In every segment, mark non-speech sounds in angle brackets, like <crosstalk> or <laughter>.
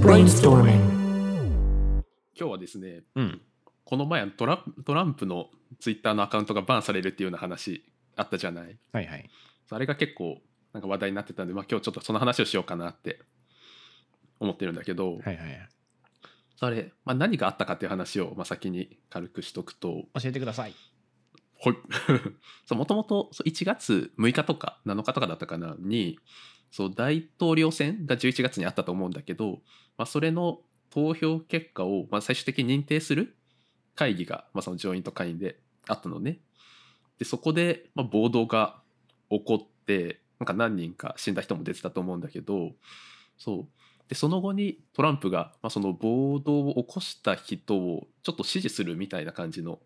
Brainstorming. 今日はですねうん。この前トラトランプのツイッターのアカウントがバンされるっていうような話あったじゃない？はいはい。あれが結構なんか話題になってたんで、まあ、今日ちょっとその話をしようかなって思ってるんだけど、はいはいはい。それ、まあ、何があったかっていう話をまあ先に軽くしとくと教えてください。はい <laughs> そうもともとそう1月6日とか7日とかだったかな？にそう大統領選が11月にあったと思うんだけど、まあ、それの投票結果をまあ最終的に認定する会議が、まあ、その上院と下院であったのね。でそこで、まあ、暴動が起こってなんか何人か死んだ人も出てたと思うんだけどそうでその後にトランプが、まあ、その暴動を起こした人をちょっと支持するみたいな感じの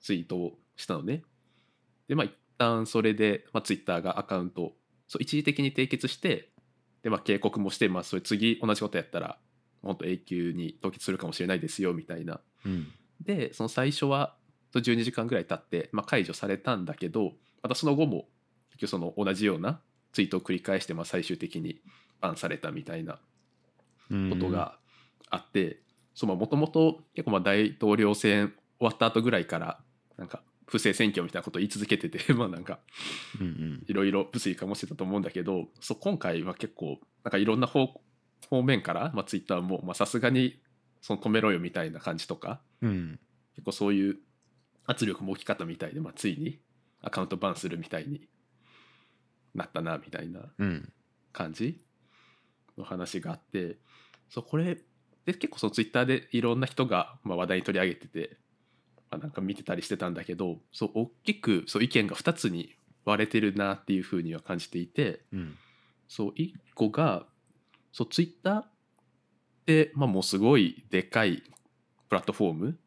ツイートをしたのね。でまあ一旦それで、まあ、ツイッターがアカウントそう一時的に締結してで、まあ、警告もして、まあ、それ次同じことやったら本当永久に凍結するかもしれないですよみたいな。うん。でその最初はそう12時間ぐらい経って、まあ、解除されたんだけどまたその後も結局その同じようなツイートを繰り返して、まあ、最終的にバンされたみたいなことがあってもともと結構まあ大統領選終わった後ぐらいからなんか不正選挙みたいなことを言い続けてて <laughs> まあなんか。いろいろ物議かもしてたと思うんだけどそう今回は結構なんかいろんな方方面から、まあ、ツイッターもさすがにその止めろよみたいな感じとかうん。結構そういう圧力も大きかったみたいで、まあ、ついにアカウントバンするみたいになったなみたいなうん。感じの話があってそうこれで結構そのツイッターでいろんな人がまあ話題に取り上げてて、まあ、なんか見てたりしてたんだけどそう大きくそう意見が2つに割れてるなっていうふうには感じていてうん。そう1個がそうツイッターって、まあ、もうすごいでかいプラットフォーム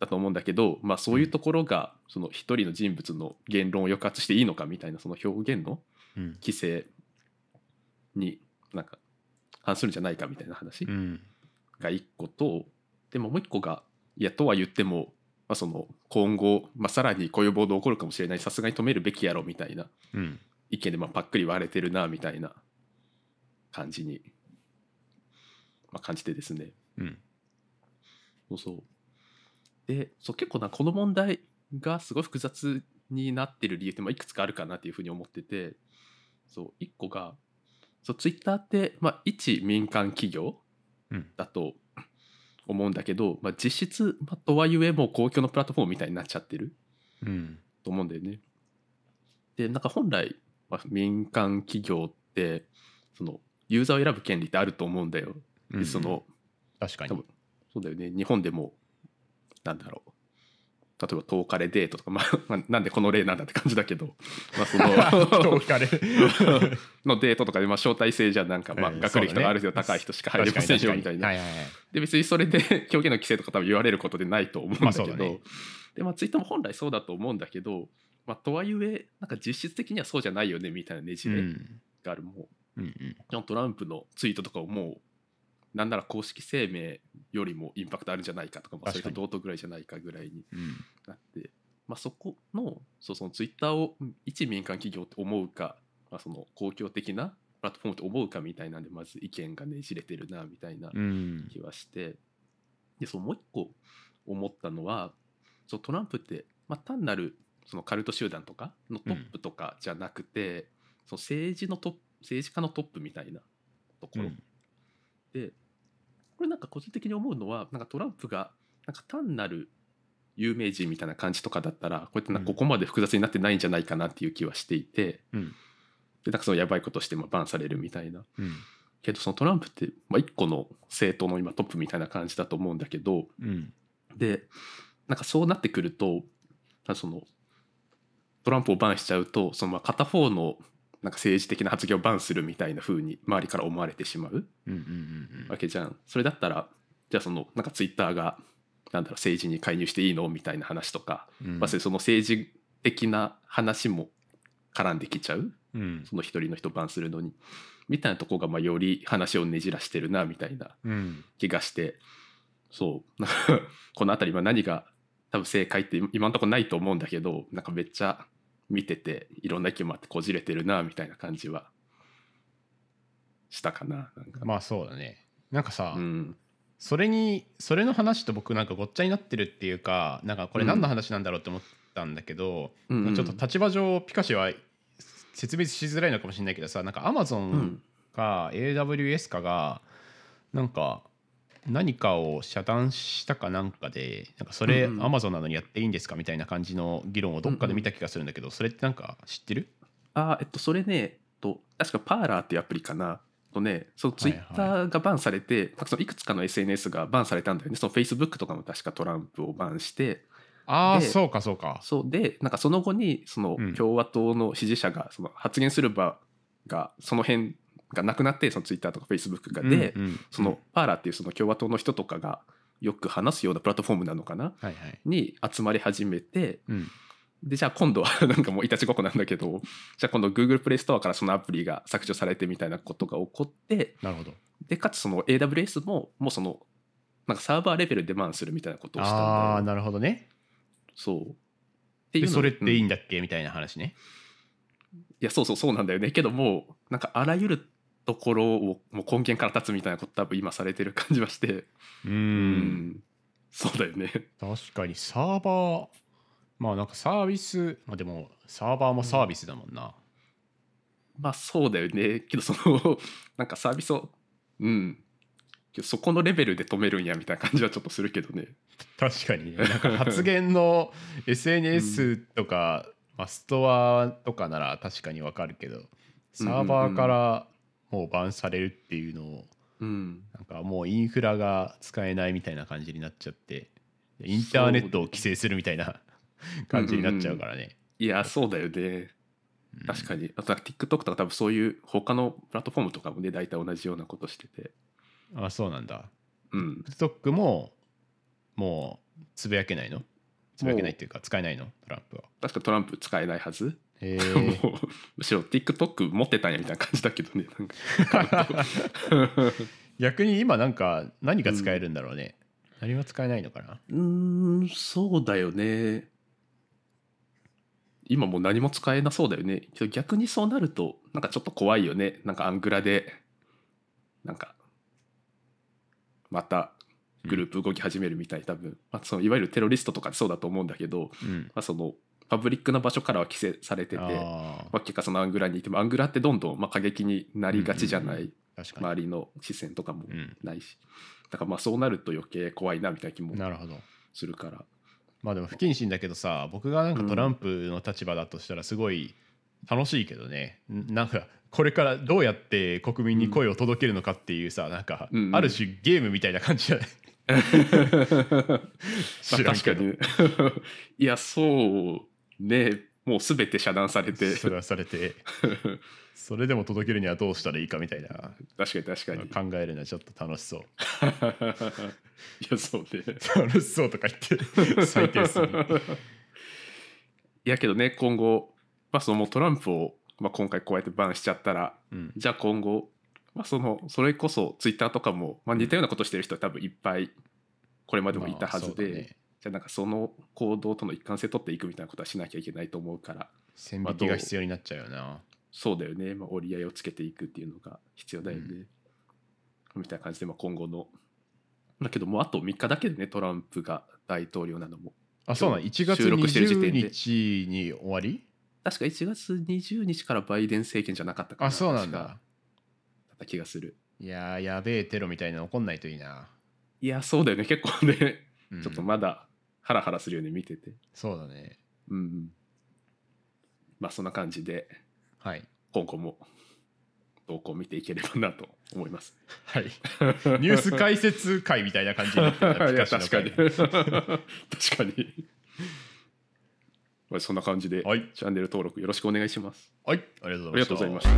だと思うんだけど、まあ、そういうところがその一人の人物の言論を抑圧していいのかみたいなその表現のうん。規制になんか反するんじゃないかみたいな話うん。が1個とでももう1個がいやとは言っても、まあ、その今後、まあ、さらにこういう暴動起こるかもしれないさすがに止めるべきやろみたいなうん。意見でまあパックリ割れてるなみたいな感じに、まあ、感じてですねうん。そうそうでそう結構なこの問題がすごい複雑になってる理由ってまあいくつかあるかなっていうふうに思っててそう1個がそうツイッターって、まあ、一民間企業うん。思うんだけど、まあ、実質、まあ、とはいえもう公共のプラットフォームみたいになっちゃってるうん。と思うんだよね。でなんか本来、まあ、民間企業ってそのユーザーを選ぶ権利ってあると思うんだよ。でその確かに。そうだよね日本でもなんだろう例えば10日でデートとか、まあ、まあなんでこの例なんだって感じだけど、まあ、その <laughs> <laughs> のデートとかで、まあ、招待制じゃなんか、まあ、うん学歴とかある程度高い人しか入れませんよみたいな。で別にそれで表現の規制とか多分言われることでないと思うんだけど、でまあツイッターも本来そうだと思うんだけど、まあ、とはいえなんか実質的にはそうじゃないよねみたいなねじれうん。がある、もううんうん。トランプのツイートとかをもうなんなら公式声明よりもインパクトあるんじゃないかとか、まあ、それと同等ぐらいじゃないかぐらいにうん。なって、まあ、そこのそうそのツイッターを一民間企業って思うか、まあ、その公共的なプラットフォームと思うかみたいなんでまず意見がねじれてるなみたいなうん。気はしてでそうもう一個思ったのはそうトランプって、まあ、単なるそのカルト集団とかのトップとかじゃなくて、その政治のトップ政治家のトップみたいなところ、うんでこれなんか個人的に思うのはなんかトランプがなんか単なる有名人みたいな感じとかだったらこうやってなんかうんここまで複雑になってないんじゃないかなっていう気はしていて、うんでなんかそのやばいことしてまあバンされるみたいなうん。けどそのトランプって、まあ、一個の政党の今トップみたいな感じだと思うんだけどうん。でなんかそうなってくるとそのトランプをバンしちゃうとそのまあ片方のなんか政治的な発言をバンするみたいな風に周りから思われてしまうわけじゃん。それだったらじゃあそのなんかツイッターがなんだろう政治に介入していいのみたいな話とか、うん。まあ、その政治的な話も絡んできちゃううん。その一人の人バンするのにみたいなとこがまあより話をねじらしてるなみたいなうん。気がしてそうなんかこの辺りは何が多分正解って今のところないと思うんだけどなんかめっちゃ見てていろんな意見もあってこじれてるなみたいな感じはしたかななんか、まあそうだね。なんかさ、うん。それにそれの話と僕なんかごっちゃになってるっていうかなんかこれ何の話なんだろうって思ったんだけど、うんうん。ちょっと立場上ピカシは説明しづらいのかもしれないけどさなんかアマゾンうん。か AWS かがなんか何かを遮断したかなんかでなんかそれうんうん。Amazon なのにやっていいんですかみたいな感じの議論をどっかで見た気がするんだけどそれってなんか知ってる？あーえっとそれねと確かパーラーっていうアプリかなとねそのツイはい。はいッターがバンされて、なんかそのいくつかの SNS がバンされたんだよね。その Facebook とかも確かトランプをバンして。でああそうかそうか。そうでなんかその後にそのうん。共和党の支持者がその発言する場がその辺がなくなってそのツイッターとかフェイスブックがで、うんうん。そのパーラーっていうその共和党の人とかがよく話すようなプラットフォームなのかな？はいはい。に集まり始めてうん。でじゃあ今度はなんかもういたちごっこなんだけどじゃあ今度 Google プレイストアからそのアプリが削除されてみたいなことが起こってなるほど。でかつその AWS ももうそのなんかサーバーレベルでバンするみたいなことをしたああなるほどね。そう。でそれっていいうんんだっけ？みたいな話ね。いやそうそうそうなんだよね。けどもうなんかあらゆるところをもう根源から立つみたいなこと多分今されてる感じはして。ううん。そうだよね。確かにサーバーまあなんかサービスまあでもサーバーもサービスだもんな、まあそうだよね。けどそのなんかサービスをうん。けどそこのレベルで止めるんやみたいな感じはちょっとするけどね。確かにね。なんか発言の <laughs> SNS とか、まあ、ストアとかなら確かにわかるけどサーバーからもうバンされるっていうのをうん。なんかもうインフラが使えないみたいな感じになっちゃってインターネットを規制するみたいな <laughs> 感じになっちゃうからね、いやそうだよね。確かに。あとなんか TikTok とか多分そういう他のプラットフォームとかもね大体同じようなことしてて。にあそうなんだ。うん。TikTok ももうつぶやけないの？つぶやけないっていうか使えないの？トランプは。確かトランプ使えないはずへえ <laughs> もうむしろ TikTok 持ってたんやみたいな感じだけどね <laughs> 逆に今なんか何が使えるんだろうね、何も使えないのかな？うーんそうだよね。今もう何も使えなそうだよね。逆にそうなるとなんかちょっと怖いよね。なんかアングラでなんかまたグループ動き始めるみたい多分、まあ、そのいわゆるテロリストとかそうだと思うんだけど、うん。まあ、そのパブリックな場所からは規制されててあまあ、結果そのアングラにいてもアングラってどんどんまあ過激になりがちじゃない、周りの視線とかもうん。ないし、だからまあそうなると余計怖いなみたいな気もなるほど。するから。まあでも不謹慎だけどさ僕がなんかトランプの立場だとしたらすごい楽しいけどね、んなんかこれからどうやって国民に声を届けるのかっていうさ、なんかある種ゲームみたいな感じじゃない？<laughs> 確かに。ね <laughs> いやそうねもう全て遮断されて。それはされて。<laughs> それでも届けるにはどうしたらいいかみたいな。確かに確かに。考えるのはちょっと楽しそう。<laughs> いやそうね。楽しそうとか言って最低数にいやけどね今後、まあ、そのもうトランプを、まあ、今回こうやってバンしちゃったらうん。じゃあ今後、まあ、そのそれこそツイッターとかも、まあ、似たようなことしてる人は多分いっぱいこれまでもいたはずで、まあなんかその行動との一貫性取っていくみたいなことはしなきゃいけないと思うから。線引きが必要になっちゃうよな。そうだよね、まあ、折り合いをつけていくっていうのが必要だよね、みたいな感じで、まあ、今後の。だけどもうあと3日だけでねトランプが大統領なのも。あそうなん。1月収録してる時点で。20日に終わり？確か1月20日からバイデン政権じゃなかったかな。あそうなんだ。だった気がする。いやーやべえテロみたいなの起こんないといいな、いやそうだよね。結構ね。うん。ちょっとまだハラハラするよね見てて。そうだね。うんうん。まあそんな感じではい。今後も動向を見ていければなと思います。はい。ニュース解説会みたいな感じになって <laughs> いや確かに。会確かに。まあそんな感じで、はい。チャンネル登録よろしくお願いします。はい。ありがとうあございました